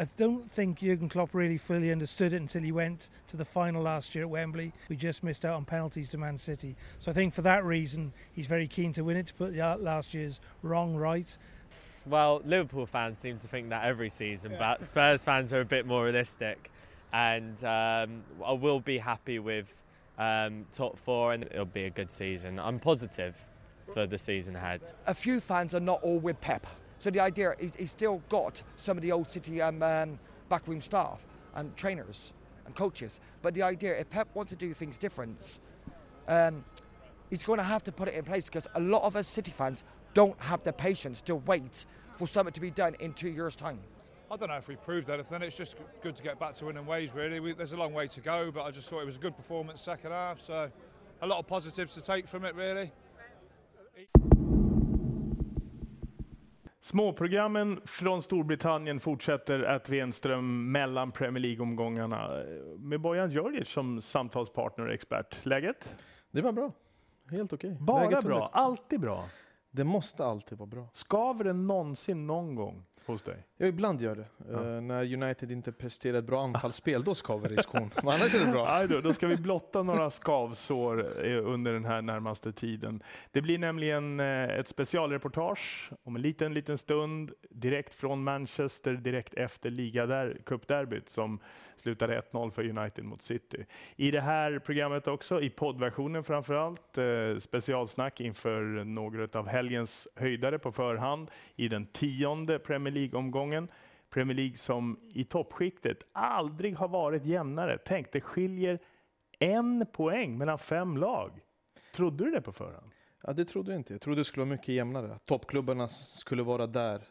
I don't think Jurgen Klopp really fully understood it until he went to the final last year at Wembley. We just missed out on penalties to Man City. So I think for that reason, he's very keen to win it to put last year's wrong right. Well, Liverpool fans seem to think that every season, yeah. but Spurs fans are a bit more realistic. And um, I will be happy with um, top four, and it'll be a good season. I'm positive for the season ahead. A few fans are not all with Pep. So the idea is he's still got some of the old City um, um, backroom staff and trainers and coaches. But the idea, if Pep wants to do things different, um, he's going to have to put it in place because a lot of us City fans don't have the patience to wait for something to be done in two years' time. I don't know if we proved anything. It's just good to get back to winning ways, really. We, there's a long way to go, but I just thought it was a good performance second half. So a lot of positives to take from it, really. Småprogrammen från Storbritannien fortsätter att Wenström mellan Premier League-omgångarna med Bojan Djordjic som samtalspartner och expert. Läget? Det var bra. Helt okej. Okay. Bara Läget bra? Alltid bra? Det måste alltid vara bra. Skaver det någonsin någon gång? Hos dig? Ja, ibland gör det. Ja. Uh, när United inte presterar ett bra anfallsspel, då skaver det i skon. Men annars är det bra. Aj då, då ska vi blotta några skavsår eh, under den här närmaste tiden. Det blir nämligen eh, ett specialreportage om en liten, liten stund direkt från Manchester, direkt efter ligacupderbyt som slutade 1-0 för United mot City. I det här programmet också, i poddversionen framför allt, eh, specialsnack inför några av helgens höjdare på förhand i den tionde Premier Premier League-omgången. Premier League som i toppskiktet aldrig har varit jämnare. Tänk, det skiljer en poäng mellan fem lag. Trodde du det på förhand? Ja, det trodde jag inte. Jag trodde det skulle vara mycket jämnare. Toppklubbarna skulle vara där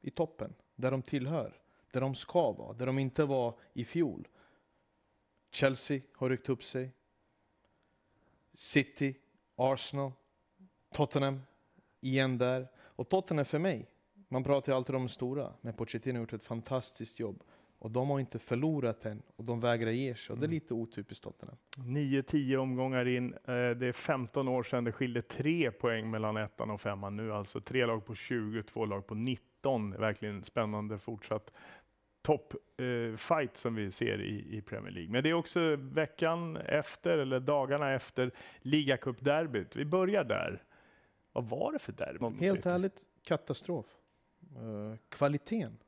i toppen, där de tillhör där de ska vara, där de inte var i fjol. Chelsea har ryckt upp sig. City, Arsenal, Tottenham, igen där. Och Tottenham för mig, man pratar ju alltid om de stora, men Pochettino har gjort ett fantastiskt jobb. Och de har inte förlorat än och de vägrar ge sig. Och det är mm. lite otypiskt Tottenham. 9-10 omgångar in. Eh, det är 15 år sedan det skilde tre poäng mellan ettan och femman. Nu alltså tre lag på 20, två lag på 19. Verkligen spännande fortsatt toppfight eh, som vi ser i, i Premier League. Men det är också veckan efter, eller dagarna efter, ligacupderbyt. Vi börjar där. Vad var det för derby? Helt ärligt, katastrof. Eh, kvaliteten.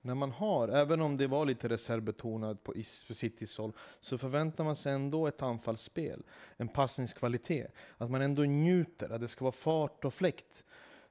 När man har, även om det var lite reservbetonat på, Citys håll, så förväntar man sig ändå ett anfallsspel, en passningskvalitet. Att man ändå njuter, att det ska vara fart och fläkt.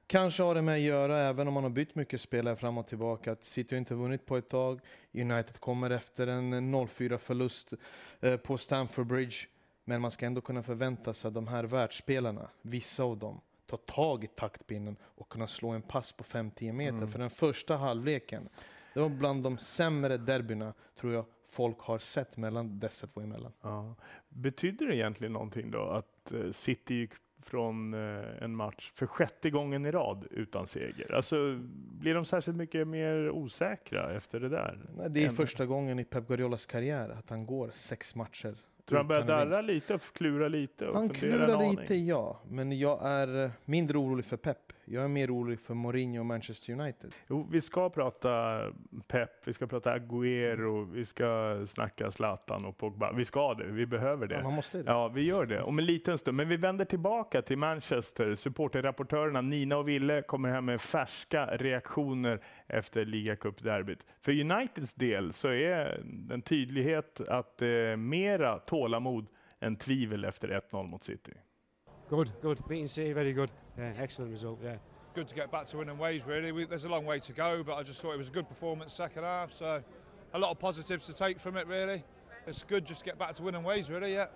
Kanske har det med att göra, även om man har bytt mycket spelare fram och tillbaka, att City har inte vunnit på ett tag. United kommer efter en 0-4 förlust eh, på Stamford Bridge. Men man ska ändå kunna förvänta sig att de här världsspelarna, vissa av dem, tar tag i taktpinnen och kunna slå en pass på 5-10 meter. Mm. För den första halvleken, det var bland de sämre derbyna, tror jag, folk har sett mellan dessa två emellan. Ja. Betyder det egentligen någonting då att eh, City gick från eh, en match för sjätte gången i rad utan seger. Alltså, blir de särskilt mycket mer osäkra efter det där? Nej, det är än... första gången i Pep Guardiolas karriär att han går sex matcher Tror han börjar darra lite och klura lite? Och han klurar lite, ja. Men jag är mindre orolig för Pep. Jag är mer orolig för Mourinho och Manchester United. Jo, vi ska prata Pep, vi ska prata Agüero, vi ska snacka Zlatan och Pogba. Vi ska det, vi behöver det. Ja, man måste det. Ja, vi gör det om en liten stund. Men vi vänder tillbaka till Manchester. Supporterrapportörerna Nina och Ville kommer hem med färska reaktioner efter ligacupderbyt. För Uniteds del så är en tydlighet att det är mera tålamod än tvivel efter 1-0 mot City. Good, good. Beating City, very good. Yeah, excellent result. Yeah. Good to get back to winning ways, really. We, there's a long way to go, but I just thought it was a good performance second half. So a lot of positives to take from it, really. It's good just to get back to winning ways, really. Yeah.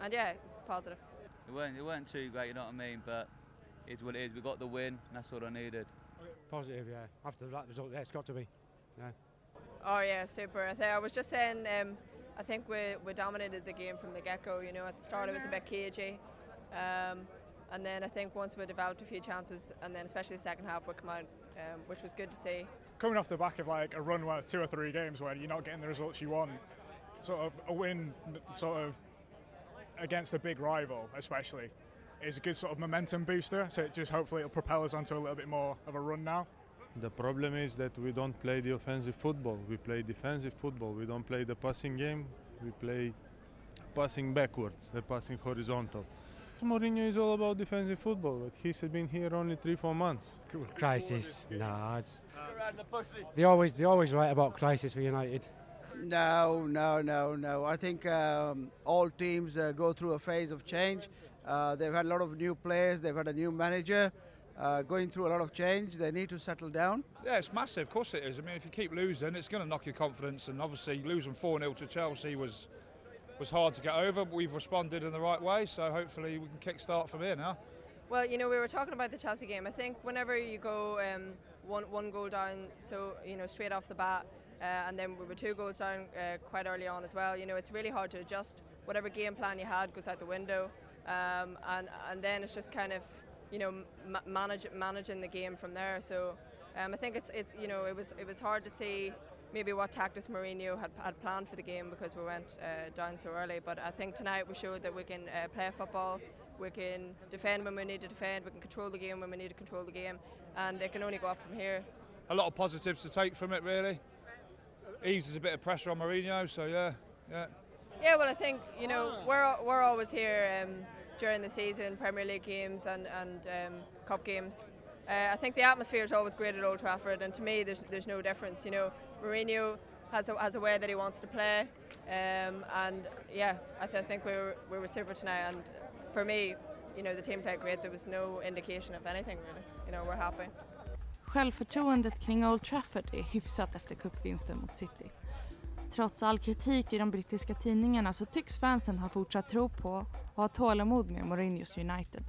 And yeah, it's positive. It weren't, it weren't too great, you know what I mean, but it's what it is. We got the win, and that's all I needed. Positive, yeah. After that result, yeah, it's got to be. Yeah. Oh yeah, super. I, I was just saying, um, I think we, we dominated the game from the get-go. You know, at the start it was a bit cagey, um, and then I think once we developed a few chances, and then especially the second half, we come out, um, which was good to see. Coming off the back of like a run where two or three games where you're not getting the results you want, sort of a win, sort of against a big rival, especially, is a good sort of momentum booster. So it just hopefully it'll propel us onto a little bit more of a run now. The problem is that we don't play the offensive football. We play defensive football. We don't play the passing game. We play passing backwards, the passing horizontal. Mourinho is all about defensive football, but he's been here only three, four months. Crisis? Nah, it's. They always, they always write about crisis for United. No, no, no, no. I think um, all teams uh, go through a phase of change. Uh, they've had a lot of new players. They've had a new manager. Uh, going through a lot of change. They need to settle down. Yeah, it's massive. Of course it is. I mean, if you keep losing, it's going to knock your confidence. And obviously, losing 4 0 to Chelsea was was hard to get over, but we've responded in the right way. So hopefully, we can kick start from here now. Well, you know, we were talking about the Chelsea game. I think whenever you go um, one one goal down, so you know, straight off the bat, uh, and then we were two goals down uh, quite early on as well. You know, it's really hard to adjust. Whatever game plan you had goes out the window, um, and and then it's just kind of you know ma- manage managing the game from there. So um, I think it's it's you know it was it was hard to see maybe what tactics Mourinho had, had planned for the game because we went uh, down so early. But I think tonight we showed that we can uh, play football. We can defend when we need to defend. We can control the game when we need to control the game, and it can only go up from here. A lot of positives to take from it, really. Eases a bit of pressure on Mourinho, so yeah, yeah. Yeah, well, I think you know we're we're always here um, during the season, Premier League games and and um, cup games. Uh, I think the atmosphere is always great at Old Trafford, and to me, there's there's no difference. You know, Mourinho has a, has a way that he wants to play, um, and yeah, I, th- I think we were we were super tonight. And for me, you know, the team played great. There was no indication of anything really. You know, we're happy. Självförtroendet kring Old Trafford är hyfsat efter cupvinsten mot City. Trots all kritik i de brittiska tidningarna så tycks fansen ha fortsatt tro på och ha tålamod med Mourinhos United.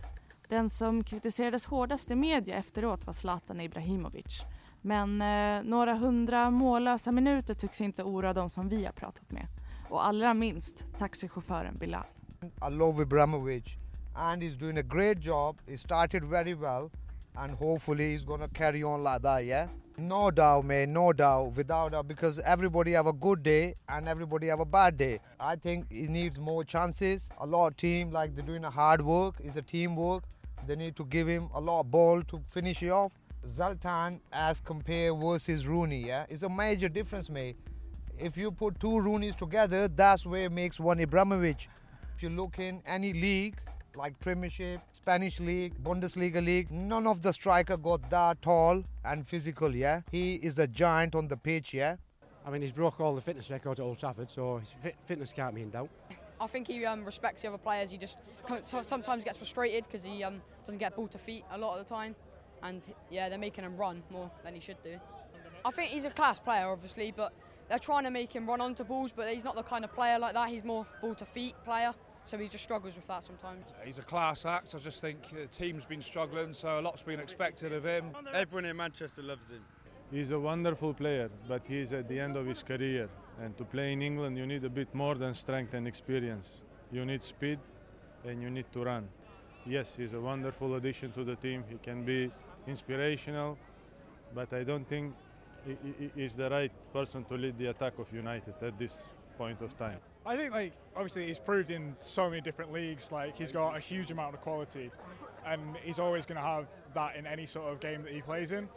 Den som kritiserades hårdast i media efteråt var Zlatan Ibrahimovic. Men eh, några hundra mållösa minuter tycks inte oroa de som vi har pratat med. Och allra minst taxichauffören Bilal. I love Ibrahimovic and he's doing a great job. He started very well and hopefully he's gonna carry on like that, yeah? No doubt, man, no doubt, without doubt, because everybody have a good day and everybody have a bad day. I think he needs more chances. A lot of team, like they're doing a hard work, it's a teamwork. They need to give him a lot of ball to finish it off. Zlatan as compared versus Rooney, yeah, it's a major difference, mate. If you put two Rooneys together, that's where it makes one Ibrahimovic. If you look in any league, like Premiership, Spanish League, Bundesliga League, none of the striker got that tall and physical, yeah? He is a giant on the pitch, yeah? I mean, he's broke all the fitness records at Old Trafford, so his fit, fitness can't be in doubt. I think he um, respects the other players. He just sometimes gets frustrated because he um, doesn't get ball to feet a lot of the time, and yeah, they're making him run more than he should do. I think he's a class player, obviously, but they're trying to make him run onto balls, but he's not the kind of player like that. He's more ball to feet player. So he just struggles with that sometimes. He's a class act. I just think the team's been struggling, so a lot's been expected of him. Everyone in Manchester loves him. He's a wonderful player, but he's at the end of his career. And to play in England, you need a bit more than strength and experience. You need speed and you need to run. Yes, he's a wonderful addition to the team. He can be inspirational, but I don't think he- he- he's the right person to lead the attack of United at this point of time. I think like obviously he's proved in so many different leagues like he's got a huge amount of quality and he's always going to have that in any sort of game that he plays in.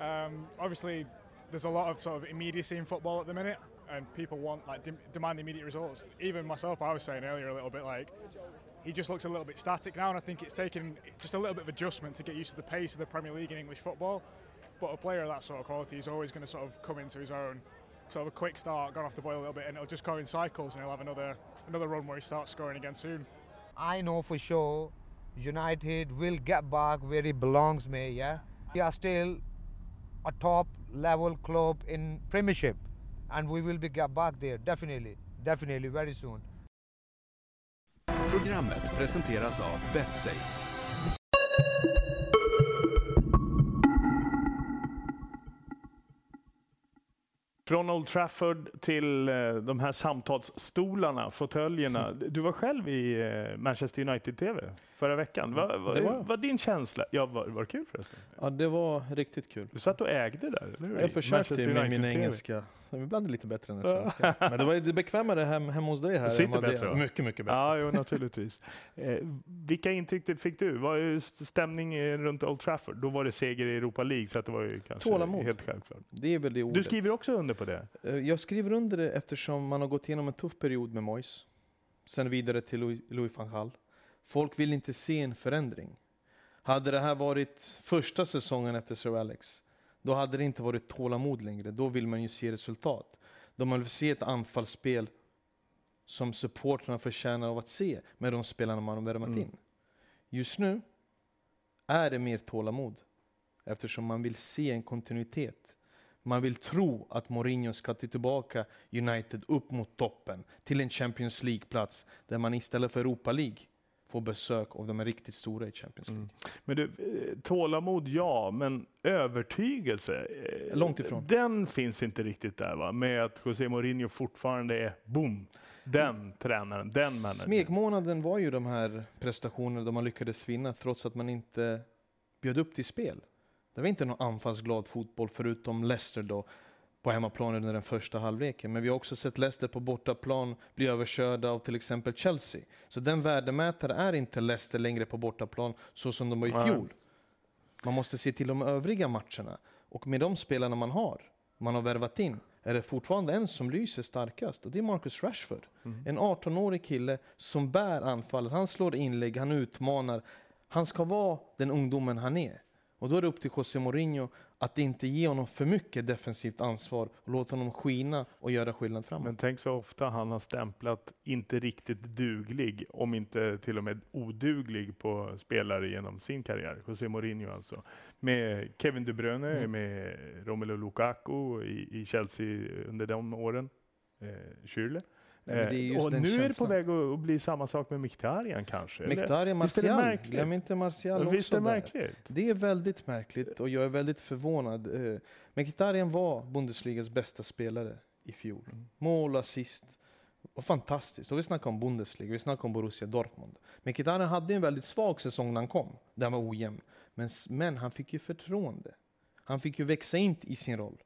Um, obviously, there's a lot of sort of immediacy in football at the minute, and people want like dem- demand immediate results. Even myself, I was saying earlier a little bit like he just looks a little bit static now, and I think it's taken just a little bit of adjustment to get used to the pace of the Premier League in English football. But a player of that sort of quality is always going to sort of come into his own. Sort of a quick start, gone off the boil a little bit, and it'll just go in cycles, and he'll have another another run where he starts scoring again soon. I know for sure United will get back where it belongs, mate. Yeah, we are still a top level club in Premiership, and we will be get back there definitely, definitely very soon. Programmet presenteras av Betsafe. Från Old Trafford till eh, de här samtalsstolarna, fåtöljerna. Du var själv i eh, Manchester United-TV förra veckan. Vad va, Det var var, var din känsla? Ja, var, var det kul förresten? Ja, det var riktigt kul. Du satt och ägde där, eller hur? Jag försökte med min engelska. Ibland är det lite bättre än den svenska. Men det var lite bekvämare hem, hemma hos dig här. Det sitter det- bättre va? Mycket, mycket bättre. Ja, jo, naturligtvis. Eh, vilka intryck fick du? Vad är stämning eh, runt Old Trafford? Då var det seger i Europa League, så att det var ju kanske Tålamod. helt självklart. Det är väl det Du ordet. skriver också under på det? Eh, Jag skriver under det eftersom man har gått igenom en tuff period med Moyes. Sen vidare till Louis van Gaal. Folk vill inte se en förändring. Hade det här varit första säsongen efter Sir Alex, då hade det inte varit tålamod längre. Då vill man ju se resultat. Då man vill se ett anfallsspel som supportrarna förtjänar av att se med de spelarna man har värvat Mm. in. Just nu är det mer tålamod eftersom man vill se en kontinuitet. Man vill tro att Mourinho ska ta tillbaka United upp mot toppen till en Champions League-plats där man istället för Europa League får besök av de riktigt stora i Champions League. Men du, eh, tålamod ja, men övertygelse? eh, Långt ifrån. Den finns inte riktigt där va? Med att José Mourinho fortfarande är, boom, den tränaren, den managern. Smekmånaden var ju de här prestationerna då man lyckades vinna trots att man inte bjöd upp till spel. Det var inte någon anfallsglad fotboll förutom Leicester då på hemmaplan under den första halvleken. Men vi har också sett Leicester på bortaplan bli överkörda av till exempel Chelsea. Så den värdemätare är inte Leicester längre på bortaplan så som de var i fjol. Man måste se till de övriga matcherna. Och med de spelarna man har, man har värvat in, är det fortfarande en som lyser starkast och det är Marcus Rashford. Mm. En 18-årig kille som bär anfallet. Han slår inlägg, han utmanar. Han ska vara den ungdomen han är. Och då är det upp till José Mourinho att inte ge honom för mycket defensivt ansvar och låta honom skina och göra skillnad framåt. Men tänk så ofta han har stämplat inte riktigt duglig, om inte till och med oduglig på spelare genom sin karriär. José Mourinho alltså. Med Kevin De Bruyne, Mm. med Romelu Lukaku i, i Chelsea under de åren. Eh, Schürrle. Nej, just och den nu är det på känslan. väg att, bli samma sak med Mkhitaryan kanske? Mkhitaryan, Martial. Glöm inte Martial också Visst är det där. märkligt? Det är väldigt märkligt och jag är väldigt förvånad. Eh, Mkhitaryan var Bundesligas bästa spelare i fjol. Mm. Mål, assist. Och fantastiskt. Och vi snackar om Bundesliga, vi snackar om Borussia Dortmund. Mkhitaryan hade en väldigt svag säsong när han kom. Han var ojämn. Men, men han fick ju förtroende. Han fick ju växa in i sin roll.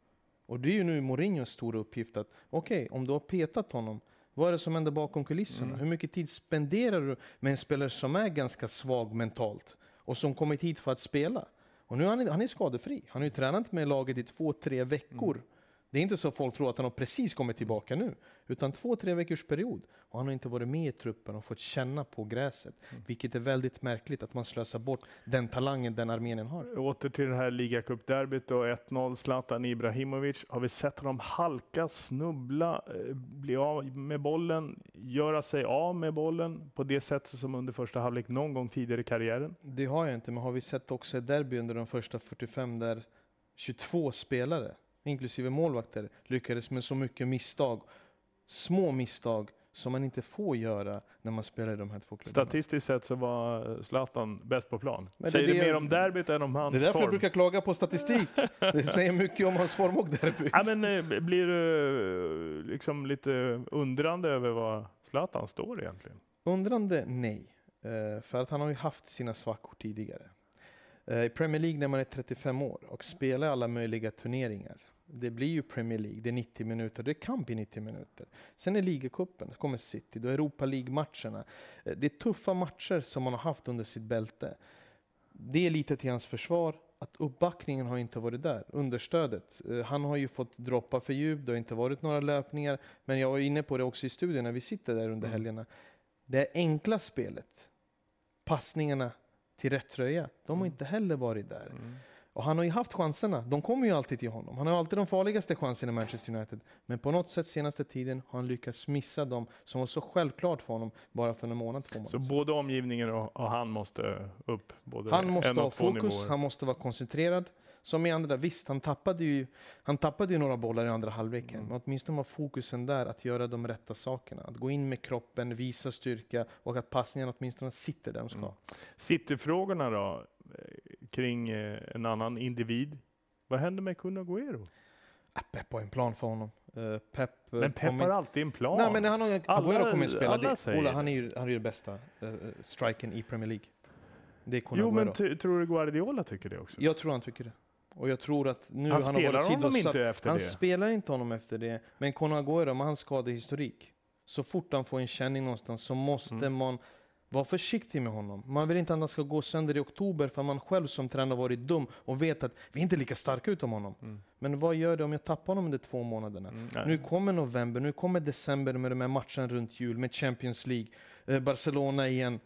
Och det är ju nu Mourinhos stora uppgift att, okej, om du har petat honom, vad är det som händer bakom kulisserna? Mm. Hur mycket tid spenderar du med en spelare som är ganska svag mentalt och som kommit hit för att spela? Och nu är han, han är skadefri. Han har ju tränat med laget i två, tre veckor. Mm. Det är inte så att folk tror att han har precis kommit tillbaka nu, utan två, tre veckors period. Och han har inte varit med i truppen och fått känna på gräset. Mm. Vilket är väldigt märkligt att man slösar bort den talangen den Armenien har. Åter till det här ligacupderbyt och 1-0 Zlatan Ibrahimovic. Har vi sett honom halka, snubbla, eh, bli av med bollen, göra sig av med bollen på det sättet som under första halvlek någon gång tidigare i karriären? Det har jag inte, men har vi sett också ett derby under de första 45 där 22 spelare, inklusive målvakter, lyckades med så mycket misstag, små misstag, som man inte får göra när man spelar i de här två klubbarna. Statistiskt sett så var Zlatan bäst på plan. Men Säger det det, mer om derbyt än om hans Det är därför form? jag brukar klaga på statistik. Det säger mycket om hans form och derbyt. Ja, men, eh, blir du eh, liksom lite undrande över vad Zlatan står egentligen? Undrande, nej. Eh, för att han har ju haft sina svackor tidigare. Eh, I Premier League när man är 35 år och spelar alla möjliga turneringar. Det blir ju Premier League, det är 90 minuter, det kan bli 90 minuter. Sen är ligacupen, så kommer City, då är Europa League-matcherna. Eh, Det är tuffa matcher som man har haft under sitt bälte. det är lite till hans försvar, att uppbackningen har inte varit där, understödet. Eh, Han har ju fått droppa för djupt, det har inte varit några löpningar. Men jag var inne på det också i studion när vi sitter där under Mm. helgerna. Det enkla spelet, passningarna till rätt tröja, de har inte heller varit där. Mm. Och han har ju haft chanserna, de kommer ju alltid till honom. Han har alltid de farligaste chanserna i Manchester United. Men på något sätt senaste tiden har han lyckats missa dem som var så självklart för honom bara för en månad, två Så månader sedan. både omgivningen och, och han måste upp? Både Han måste ha fokus, nivåer. han måste vara koncentrerad. Som i andra, visst han tappade ju, han tappade ju några bollar i andra halvleken. Mm. Men åtminstone var fokusen där att göra de rätta sakerna. Att gå in med kroppen, visa styrka och att passningarna åtminstone sitter där de ska. Mm. Cityfrågorna då, kring eh, en annan individ. Vad händer med Kun Agüero? Pep har en plan för honom. Eh, Pep, eh, Men Pep har alltid en plan. Nej, men han har, Alla- Agüero kommer att spela. Det, Ola, han är ju, han är ju det bästa uh, striken i Premier League. Det är Kun Jo, men tror du Guardiola tycker det också? Jag tror han tycker det. Och jag tror att nu Han har spelar varit honom sidosatt. inte efter Han det. spelar inte honom efter det. Men Conor Agüero med hans skadehistorik. Så fort han får en känning någonstans så måste Mm. man vara försiktig med honom. Man vill inte att han ska gå sönder i oktober för man själv som tränare varit dum och vet att vi är inte lika starka utom honom. Men vad gör det om jag tappar honom under två månaderna? Mm. Nu kommer november, nu kommer december med de här matcherna runt jul, med Champions League, eh, Barcelona igen.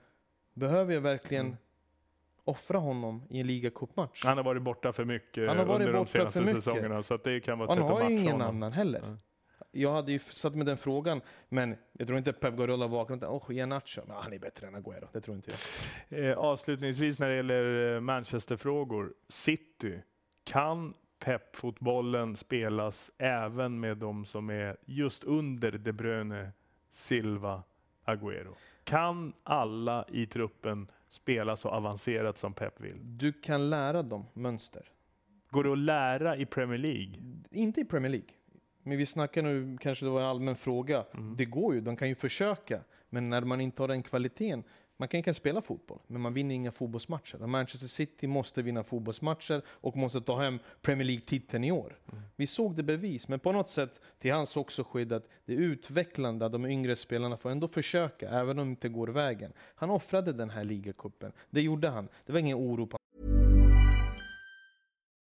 Behöver jag verkligen Mm. offra honom i en ligacupmatch? Han har varit borta för mycket Han har varit under de senaste säsongerna, så att det kan vara ett Han sätt att har ju ingen honom. annan heller. Jag hade ju satt med den frågan, men jag tror inte Pep Guardiola vaknat och åh, ge Nacho. Men han är bättre än Agüero, det tror inte jag. Eh, avslutningsvis när det gäller eh, Manchesterfrågor. City. Kan Pep-fotbollen spelas även med de som är just under De Bruyne, Silva, Agüero? Kan alla i truppen spela så avancerat som Pep vill? Du kan lära dem mönster. Går det att lära i Premier League? Inte i Premier League. Men vi snackar nu, kanske det var en allmän fråga. Mm. Det går ju, de kan ju försöka. Men när man inte har den kvaliteten, man kan, kan spela fotboll, men man vinner inga fotbollsmatcher. Manchester City måste vinna fotbollsmatcher och måste ta hem Premier League-titeln i år. Mm. Vi såg det bevis, men på något sätt, till hans också skydd, att det är utvecklande att de yngre spelarna får ändå försöka, även om det inte går vägen. Han offrade den här ligacupen. Det gjorde han. Det var ingen oro på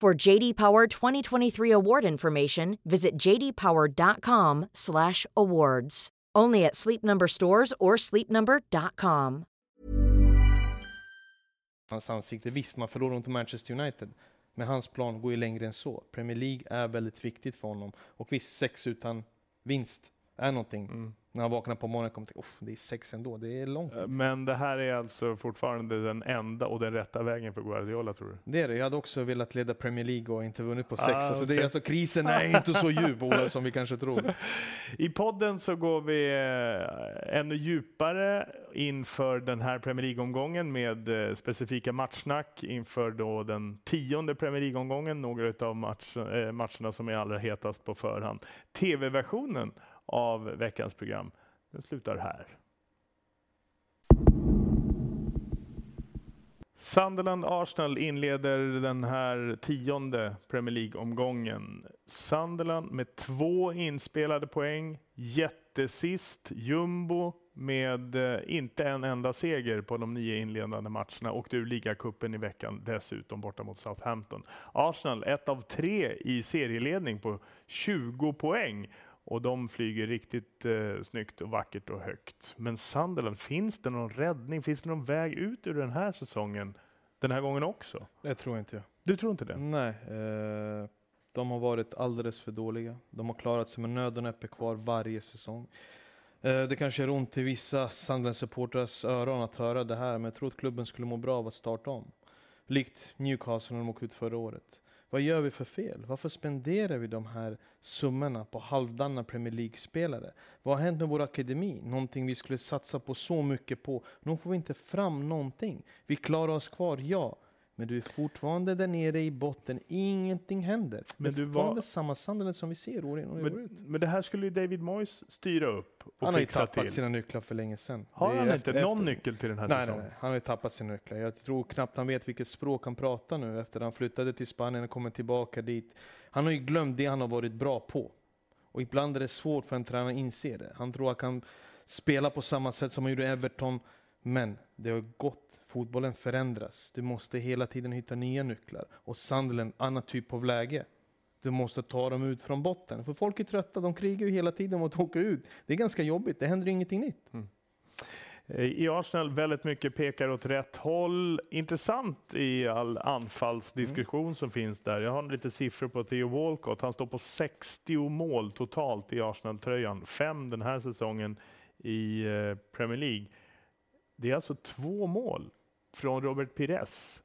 For JD Power 2023 award information, visit jdpower.com/awards. Only at Sleep Number stores or sleepnumber.com. hans ansikte. Visst, man förlorar mot Manchester United. Men hans plan går ju längre än så. Premier League är väldigt viktigt för honom. Och visst, sex utan vinst är någonting. Mm. När han vaknar på morgonen kommer han tänka, det är sex ändå, det är långt. Eh, Men det här är alltså fortfarande den enda och den rätta vägen för Guardiola, tror du? Det är det. Jag hade också velat leda Premier League och inte vunnit på sex. Ah, alltså, det är alltså, krisen är inte så djup, Ola, som vi kanske tror. I podden så går vi eh, ännu djupare inför den här Premier League-omgången med eh, specifika matchsnack inför då den tionde Premier League-omgången, några av match, matcherna som är allra hetast på förhand. TV-versionen av veckans program, den slutar här. Sunderland-Arsenal inleder den här tionde Premier League-omgången. Sunderland med två inspelade poäng, jättesist, jumbo med eh, inte en enda seger på de nio inledande matcherna. Åkte ur ligacupen i veckan dessutom borta mot Southampton. Arsenal, ett av tre i serieledning på 20 poäng. Och de flyger riktigt eh, snyggt och vackert och högt. Men Sunderland, finns det någon räddning? Finns det någon väg ut ur den här säsongen? Den här gången också? Det tror inte jag. Du tror inte det? Nej. Eh, de har varit alldeles för dåliga. De har klarat sig med nöd och näppe kvar varje säsong. Eh, det kanske är ont i vissa Sunderland-supportrars öron att höra det här, men jag tror att klubben skulle må bra av att starta om. Likt Newcastle när de åkte ut förra året. Vad gör vi för fel? Varför spenderar vi de här summorna på halvdana Premier League-spelare? Vad har hänt med vår akademi? Någonting vi skulle satsa på så mycket på. Nu får vi inte fram någonting. Vi klarar oss kvar, ja. Men du är fortfarande där nere i botten. Ingenting händer. Men det är du fortfarande var- samma Sunderland som vi ser år in och år ut. Men, det här skulle ju David Moyes styra upp och Han har ju fixa tappat till. sina nycklar för länge sedan. Har han efter- inte någon efter- nyckel till den här nej, säsongen? Nej, nej, han har ju tappat sina nycklar. Jag tror knappt han vet vilket språk han pratar nu efter han flyttade till Spanien och kommer tillbaka dit. Han har ju glömt det han har varit bra på. Och ibland är det svårt för en tränare att inse det. Han tror att han kan spela på samma sätt som han gjorde i Everton. Men det har gått. Fotbollen förändras. Du måste hela tiden hitta nya nycklar. Och Sunderland, annan typ av läge. Du måste ta dem ut från botten. För folk är trötta, de krigar ju hela tiden mot att åka ut. Det är ganska jobbigt, det händer ingenting nytt. Eh, I Arsenal väldigt mycket pekar åt rätt håll. Intressant i all anfallsdiskussion som finns där. Jag har lite siffror på Theo Walcott. Han står på 60 mål totalt i Arsenal-tröjan. Fem den här säsongen i eh, Premier League. Det är alltså två mål från Robert Pires.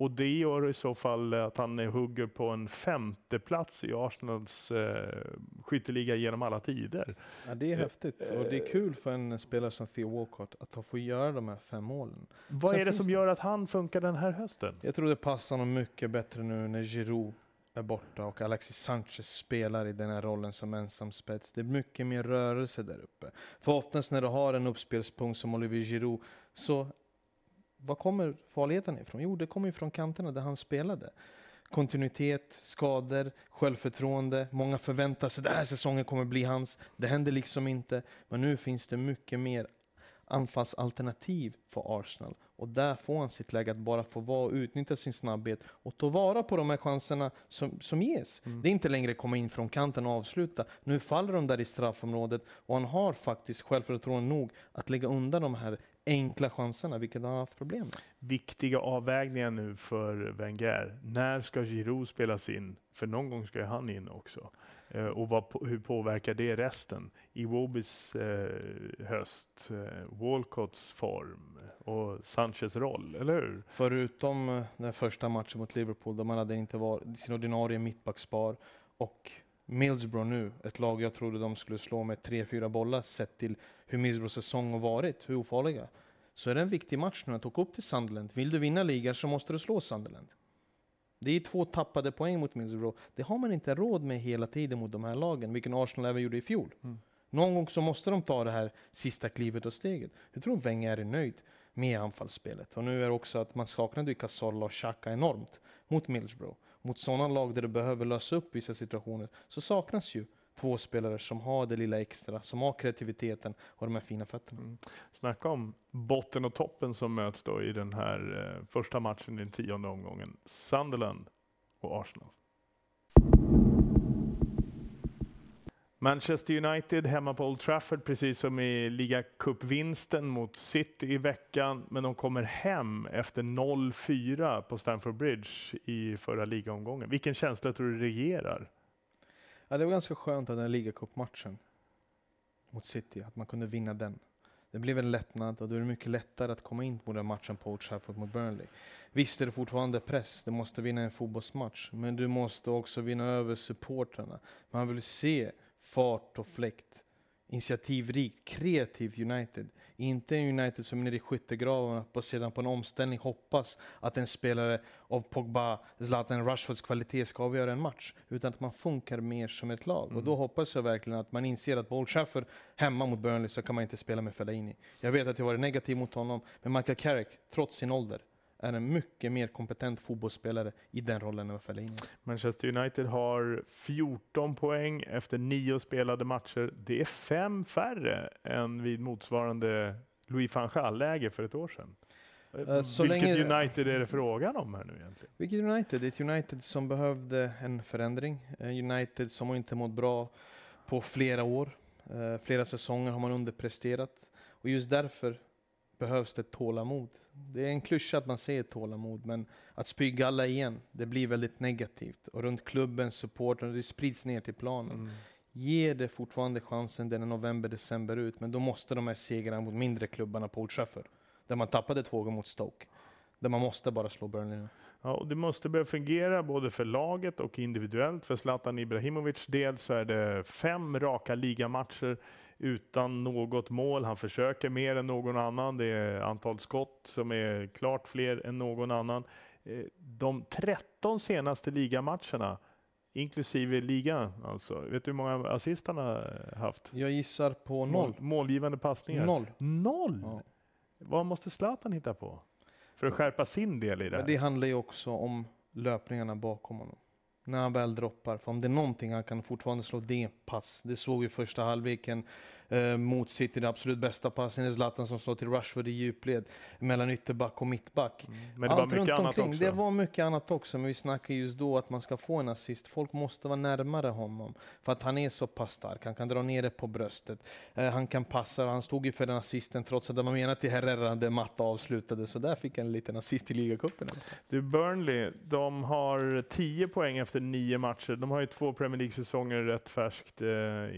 Och det gör i så fall att han eh, hugger på en femte plats i Arsenals eh, skytteliga genom alla tider. Ja, det är häftigt och det är kul för en spelare som Theo Walcott att få göra de här fem målen. Vad Sen är det som gör att han funkar den här hösten? Jag tror det passar honom mycket bättre nu när Giroud är borta och Alexis Sanchez spelar i den här rollen som ensam spets. Det är mycket mer rörelse där uppe. För oftast när du har en uppspelspunkt som Olivier Giroud så var kommer farligheten ifrån? Jo, det kommer ju från kanterna där han spelade. Kontinuitet, skador, självförtroende. Många förväntar sig att den här säsongen kommer bli hans. Det händer liksom inte. Men nu finns det mycket mer anfallsalternativ för Arsenal. Och där får han sitt läge att bara få vara och utnyttja sin snabbhet och ta vara på de här chanserna som, som ges. Det är inte längre komma in från kanten och avsluta. Nu faller de där i straffområdet och han har faktiskt självförtroende nog att lägga undan de här enkla chanserna, vilket han har haft problem med. viktiga avvägningar nu för Wenger. När ska Giroud spelas in? För någon gång ska ju han in också. Eh, och vad, hur påverkar det resten? Iwobis eh, höst, eh, Walcotts form och Sanchez roll, eller hur? Förutom eh, den första matchen mot Liverpool, där man hade inte varit sin ordinarie mittbackspar, och Millsbro nu, ett lag jag trodde de skulle slå med 3-4 bollar sett till hur Millsbros säsong har varit, hur ofarliga. Så är det en viktig match nu att åka upp till Sunderland. Vill du vinna ligan så måste du slå Sunderland. Det är två tappade poäng mot Middlesbrough. Det har man inte råd med hela tiden mot de här lagen, vilken Arsenal även gjorde i fjol. Någon gång så måste de ta det här sista klivet och steget. Jag tror Wenger är nöjd med anfallsspelet. Och nu är det också att man saknade ju Cazorla och Xhaka enormt mot Middlesbrough. Mot sådana lag där du behöver lösa upp vissa situationer så saknas ju två spelare som har det lilla extra, som har kreativiteten och de här fina fötterna. Mm. Snacka om botten och toppen som möts då i den här eh, första matchen i den tionde omgången. Sunderland och Arsenal. Manchester United hemma på Old Trafford, precis som i ligacupvinsten mot City i veckan. Men de kommer hem efter 0-4 på Stamford Bridge i förra ligaomgången. Vilken känsla tror du regerar? Ja, det var ganska skönt att den här ligacupmatchen mot City, att man kunde vinna den. Det blev en lättnad och då är det mycket lättare att komma in på den matchen på Old Trafford mot Burnley. Visst är det fortfarande press, du måste vinna en fotbollsmatch, men du måste också vinna över supportrarna. Man vill se fart och fläkt, initiativrikt, kreativ United. Inte en United som är nere i skyttegravarna på sedan på en omställning hoppas att en spelare av Pogba, Zlatan, Rashfords kvalitet ska avgöra en match. Utan att man funkar mer som ett lag. Och då hoppas jag verkligen att man inser att Old Trafford, hemma mot Burnley, så kan man inte spela med Fellaini. Jag vet att jag varit negativ mot honom, men Michael Carrick, trots sin ålder, är en mycket mer kompetent fotbollsspelare i den rollen än vad Fellaini. Manchester United har 14 poäng efter nio spelade matcher. Det är fem färre än vid motsvarande Louis van Gaal-läge för ett år sedan. Eh, så Vilket länge- United är det frågan om här nu egentligen? Vilket United? Det är ett United som behövde en förändring. En United som har inte mått bra på flera år. Eh, Flera säsonger har man underpresterat. Och just därför behövs det tålamod. Det är en klyscha att man säger tålamod, men att spy galla igen, det blir väldigt negativt. Och runt klubben, supporten, det sprids ner till planen. Mm. Ger det fortfarande chansen den är november, december ut, men då måste de här segrarna mot mindre klubbarna på Old Trafford, där man tappade två gånger mot Stoke, där man måste bara slå Burnley nu. Ja, och det måste börja fungera både för laget och individuellt. För Zlatan Ibrahimovic del så är det fem raka ligamatcher utan något mål. Han försöker mer än någon annan. Det är antal skott som är klart fler än någon annan. Eh, De 13 senaste ligamatcherna, inklusive ligan, alltså. Vet du hur många assist han har haft? Jag gissar på noll. Mål, målgivande passningar. Noll. Noll? Ja. Vad måste Zlatan hitta på? För att skärpa sin del i det Men här? det handlar ju också om löpningarna bakom honom. När han väl droppar, för om det är någonting han kan fortfarande slå, det är pass. Det såg vi första halvleken eh, mot City, den absolut bästa passen är Zlatan som slår till Rashford i djupled, mellan ytterback och mittback. Mm. Men det var Allt mycket runt annat omkring, också. Det var mycket annat också, men vi snackar just då att man ska få en assist. Folk måste vara närmare honom, för att han är så pass stark. Han kan dra ner det på bröstet, eh, han kan passa, han stod ju för den assisten trots att de har menat till Herrera, där Matta avslutade, så där fick han en liten assist i ligacupen. Du, Burnley, de har 10 poäng efter nio matcher. De har ju två Premier League-säsonger rätt färskt eh,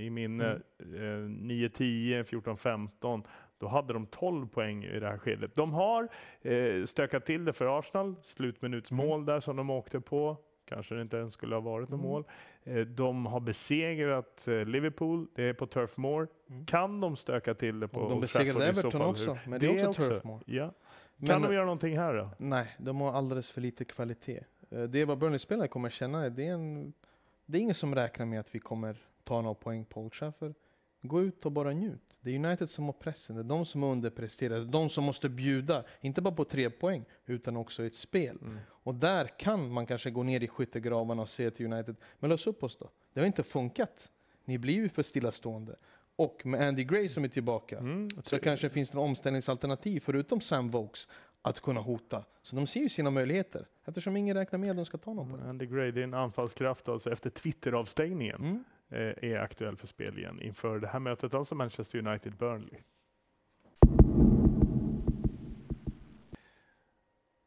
i minne. Mm. Eh, 9-10, 14-15. Då hade de 12 poäng i det här skedet. De har eh, stökat till det för Arsenal. Slutminutsmål där som de åkte på. Kanske det inte ens skulle ha varit något Mm. mål. Eh, de har besegrat eh, Liverpool. Det är på Turf Moor. Kan de stöka till det på Och de Old besegrade Everton också, men det är också Turf Moor. Ja. Kan Men- de göra någonting här då? Nej, de har alldeles för lite kvalitet. Eh, Det är vad Burnley-spelare kommer känna, det är, en, det är ingen som räknar med att vi kommer ta några poäng på Old Trafford. Gå ut och bara njut. Det är United som har pressen, det är de som har underpresterat, de som måste bjuda, inte bara på tre poäng, utan också i ett spel. Mm. Och där kan man kanske gå ner i skyttegravarna och säga till United, men lös upp oss då. Det har inte funkat. Ni blir ju för stillastående. Och med Andy Gray som är tillbaka, Mm, så kanske finns det omställningsalternativ förutom Sam Vokes att kunna hota. Så de ser ju sina möjligheter, eftersom ingen räknar med att de ska ta någon poäng. Andy Gray, det är en anfallskraft alltså efter Twitter-avstängningen. Mm. Eh, är aktuell för spel igen inför det här mötet, alltså Manchester United-Burnley.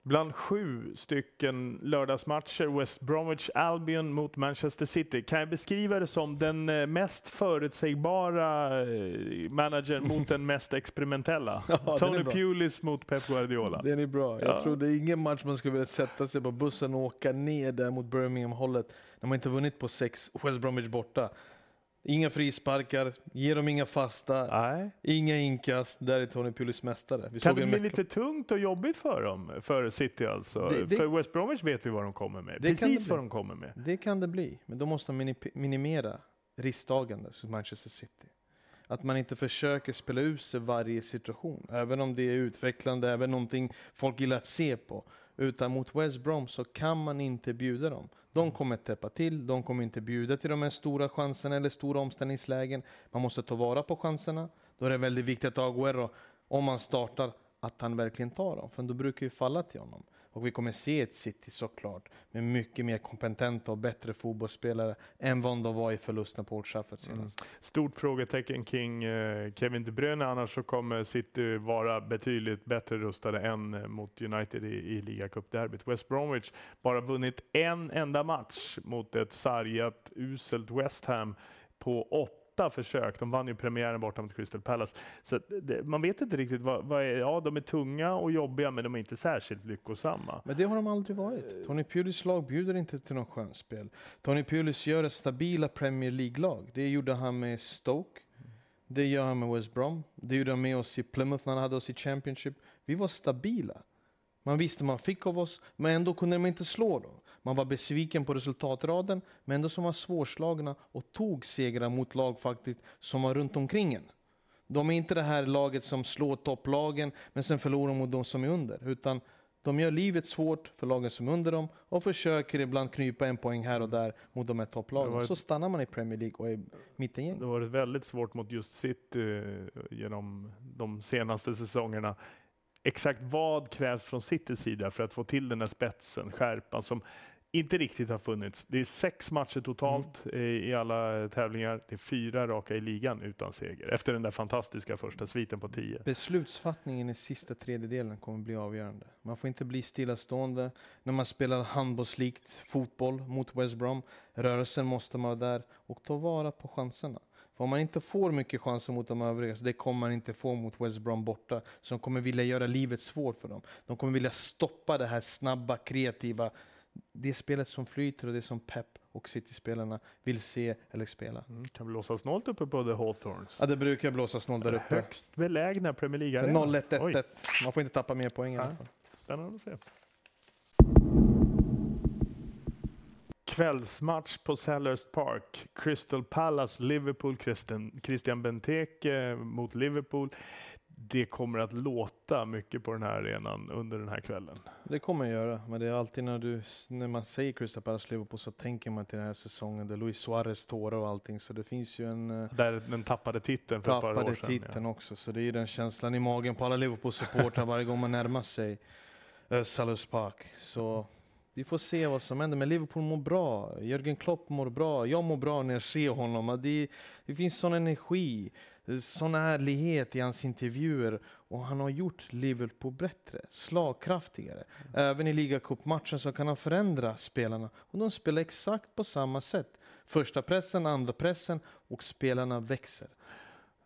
Bland sju stycken lördagsmatcher, West Bromwich Albion mot Manchester City, kan jag beskriva det som den eh, mest förutsägbara eh, managern mot den mest experimentella. Ja, Tony. Pulis mot Pep Guardiola. Den är bra. Jag Ja. tror det är ingen match man skulle vilja sätta sig på bussen och åka ner där mot Birmingham-hållet när man inte vunnit på sex, West Bromwich borta. Inga frisparkar, ger dem inga fasta, inga inkast. Där är Tony Pulis mästare. Vi Kan det bli lite tungt och jobbigt för dem, för City alltså? Det- det- för West Bromwich vet vi vad de kommer med. Precis vad de kommer med. Det kan det bli, men då måste man mini- minimera risktagande som Manchester City. Att man inte försöker spela ut sig varje situation, även om det är utvecklande, även någonting folk gillar att se på. Utan mot West Brom så kan man inte bjuda dem. De kommer täppa till, de kommer inte bjuda till de här stora chanserna eller stora omställningslägen. Man måste ta vara på chanserna. Då är det väldigt viktigt att Aguero, om man startar, att han verkligen tar dem. För då brukar ju falla till honom. Och vi kommer se ett City såklart, med mycket mer kompetenta och bättre fotbollsspelare än vad de var i förlusten på Old Trafford Mm. senast. Stort frågetecken kring eh, Kevin De Bruyne, annars så kommer City vara betydligt bättre rustade än eh, mot United i, i ligacupderbyt. West Bromwich bara vunnit en enda match mot ett sargat, uselt West Ham på åtta försök. De vann ju premiären borta mot Crystal Palace. Så det, man vet inte riktigt vad, vad är, ja de är tunga och jobbiga men de är inte särskilt lyckosamma. Men det har de aldrig varit. Tony Pulis lag bjuder inte till någon skönspel. Tony Pulis gör ett stabila Premier League-lag. Det gjorde han med Stoke. Det gör han med West Brom. Det gjorde han med oss i Plymouth när han hade oss i Championship. Vi var stabila. Man visste man fick av oss, men ändå kunde man inte slå dem. Man var besviken på resultatraden, men ändå som var svårslagna och tog segrar mot lag faktiskt som var runt omkring en. De är inte det här laget som slår topplagen, men sen förlorar mot de som är under. Utan De gör livet svårt för lagen som är under dem och försöker ibland krypa en poäng här och där mot de här topplagen. ett- Så stannar man i Premier League och är mittengäng. Det har varit väldigt svårt mot just City eh, genom de senaste säsongerna. Exakt vad krävs från Citys sida för att få till den här spetsen, skärpan som inte riktigt har funnits. Det är sex matcher totalt Mm. i, i alla tävlingar. Det är fyra raka i ligan utan seger efter den där fantastiska första sviten på tio. Beslutsfattningen i sista tredjedelen kommer bli avgörande. Man får inte bli stillastående när man spelar handbollslikt fotboll mot West Brom. Rörelsen måste vara där och ta vara på chanserna. För om man inte får mycket chanser mot de övriga, så det kommer man inte få mot West Brom borta, som kommer vilja göra livet svårt för dem. De kommer vilja stoppa det här snabba, kreativa, det spelet som flyter och det som Pep och City-spelarna vill se eller spela. Mm, kan blåsa snålt uppe på The Hawthorns. Ja, det brukar blåsa snålt där uppe. Högst belägna Premier Så League-arena. 0-1, Oj. 1-1. Man får inte tappa mer poäng i alla fall. Spännande att se. Kvällsmatch på Sellers Park. Crystal Palace, Liverpool, Christian, Christian Benteke mot Liverpool. Det kommer att låta mycket på den här arenan under den här kvällen. Det kommer jag göra, men det är alltid när, du, när man säger Crystal Palace Liverpool så tänker man till den här säsongen där Luis Suarez tårar och allting. Så det finns ju en... eh, Där den tappade titeln för ett par år tappade sedan. titeln också, så det är ju den känslan i magen på alla Liverpool-supportrar varje gång man närmar sig uh, Sellers Park. Så vi får se vad som händer, men Liverpool mår bra. Jörgen Klopp mår bra. Jag mår bra när jag ser honom. Det, det finns sån energi, sån ärlighet i hans intervjuer och han har gjort Liverpool bättre, slagkraftigare. Även i ligacupmatchen så kan han förändra spelarna och de spelar exakt på samma sätt. Första pressen, andra pressen och spelarna växer.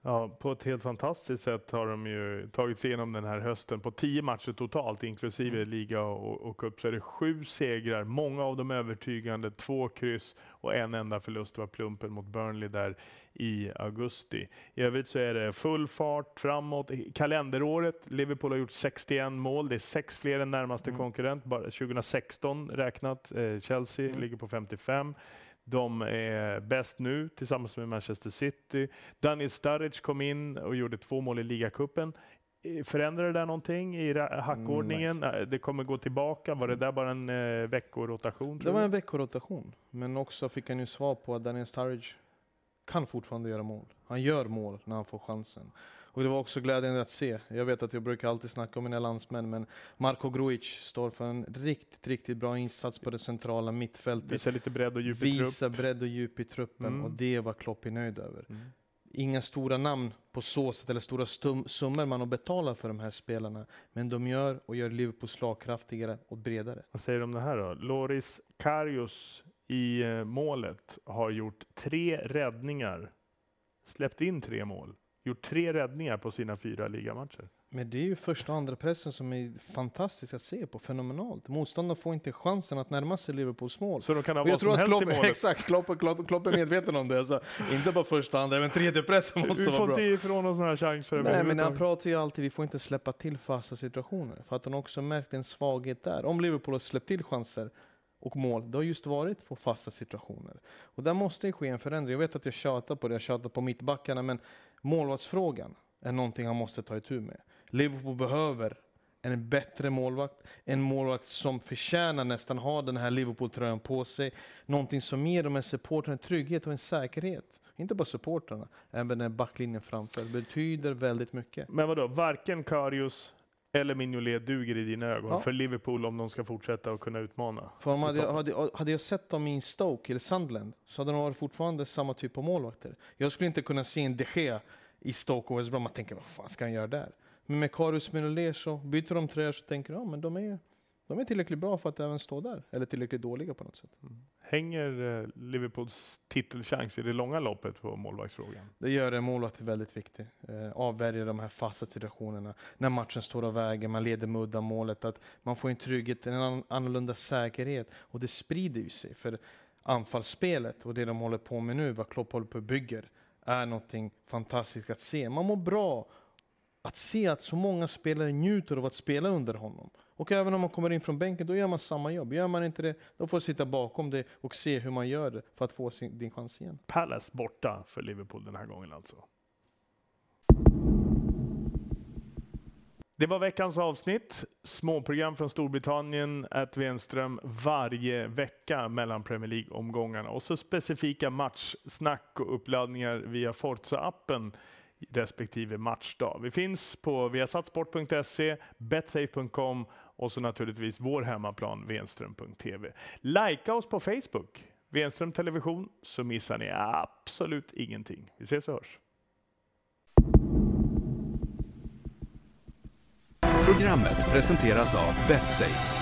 Ja, på ett helt fantastiskt sätt har de ju tagit sig igenom den här hösten. På tio matcher totalt, inklusive Mm. liga och, och cup, så är det sju segrar, många av dem övertygande, två kryss och en enda förlust var plumpen mot Burnley där i augusti. I övrigt så är det full fart framåt. Kalenderåret, Liverpool har gjort 61 mål, det är sex fler än närmaste Mm. konkurrent, bara 2016 räknat. Eh, Chelsea Mm. ligger på 55. De är bäst nu tillsammans med Manchester City. Daniel Sturridge kom in och gjorde två mål i ligacupen. Eh, Förändrar det där någonting i ra- hackordningen? Eh, Det kommer gå tillbaka? Var det där bara en eh, veckorotation? Det var en veckorotation, men också fick han ju svar på att Daniel Sturridge kan fortfarande göra mål. Han gör mål när han får chansen. Och det var också glädjande att se. Jag vet att jag brukar alltid snacka om mina landsmän, men Marko Grujic står för en riktigt, riktigt bra insats på det centrala mittfältet. Visa lite bredd och djup i trupp. Visa bredd och djup i truppen Mm. och det var Klopp nöjd över. Mm. Inga stora namn på så sätt, eller stora stum- summor man har betalat för de här spelarna. Men de gör och gör Liverpool slagkraftigare och bredare. Vad säger du om det här då? Loris Karius i eh, målet har gjort tre räddningar, släppt in tre mål, gjort tre räddningar på sina fyra ligamatcher. Men det är ju första och andra pressen som är fantastiskt att se på, fenomenalt. Motståndaren får inte chansen att närma sig Liverpools mål. Så de kan ha vad tror som att helst i Klopp, målet. Exakt, Klopp, Klopp, Klopp är medveten om det. Så inte bara första och andra, men tredje pressen måste Vi vara får bra. inte ifrån oss här chanser Nej, men han pratar ju alltid, vi får inte släppa till fasta situationer. För att han också märkt en svaghet där. Om Liverpool har släppt till chanser och mål, det har just varit på fasta situationer. Och där måste det ske en förändring. Jag vet att jag tjatar på det, jag tjatar på mittbackarna, men målvaktsfrågan är någonting han måste ta itu med. Liverpool behöver en bättre målvakt, en målvakt som förtjänar nästan ha den här Liverpool-tröjan på sig. Någonting som ger de här supportrarna en trygghet och en säkerhet. Inte bara supportrarna, även den backlinjen framför. Det betyder väldigt mycket. Men vadå, varken Karius eller Mignolet duger i dina ögon Ja. för Liverpool om de ska fortsätta att kunna utmana? För om hade, jag, hade, hade jag sett dem i Stoke eller Sunderland så hade de varit fortfarande samma typ av målvakter. Jag skulle inte kunna se en De Gea i Stoke och West Brom och tänka vad fan ska han göra där? Men med Karius Minolet så byter de tröjor så tänker de, ja men de är, de är tillräckligt bra för att även stå där. Eller tillräckligt dåliga på något sätt. Hänger eh, Liverpools titelchans i det långa loppet på målvaktsfrågan? Det gör en målvakt väldigt viktig. Eh, avvärja de här fasta situationerna. När matchen står och väger, man leder med uddamålet. Att man får en trygghet, en annorlunda säkerhet. Och det sprider ju sig. För anfallsspelet och det de håller på med nu, vad Klopp håller på och bygger, är någonting fantastiskt att se. Man mår bra att se att så många spelare njuter av att spela under honom. Och även om man kommer in från bänken, då gör man samma jobb. Gör man inte det, då får man sitta bakom det och se hur man gör det för att få sin, din chans igen. Palace borta för Liverpool den här gången alltså. Det var veckans avsnitt. Småprogram från Storbritannien, att Wenström varje vecka mellan Premier League-omgångarna. Och så specifika matchsnack och uppladdningar via Forza-appen respektive matchdag. Vi finns på viasatsport.se, betsafe.com och så naturligtvis vår hemmaplan venström.tv. Likea oss på Facebook, Venström Television, så missar ni absolut ingenting. Vi ses och hörs. Programmet presenteras av Betsafe.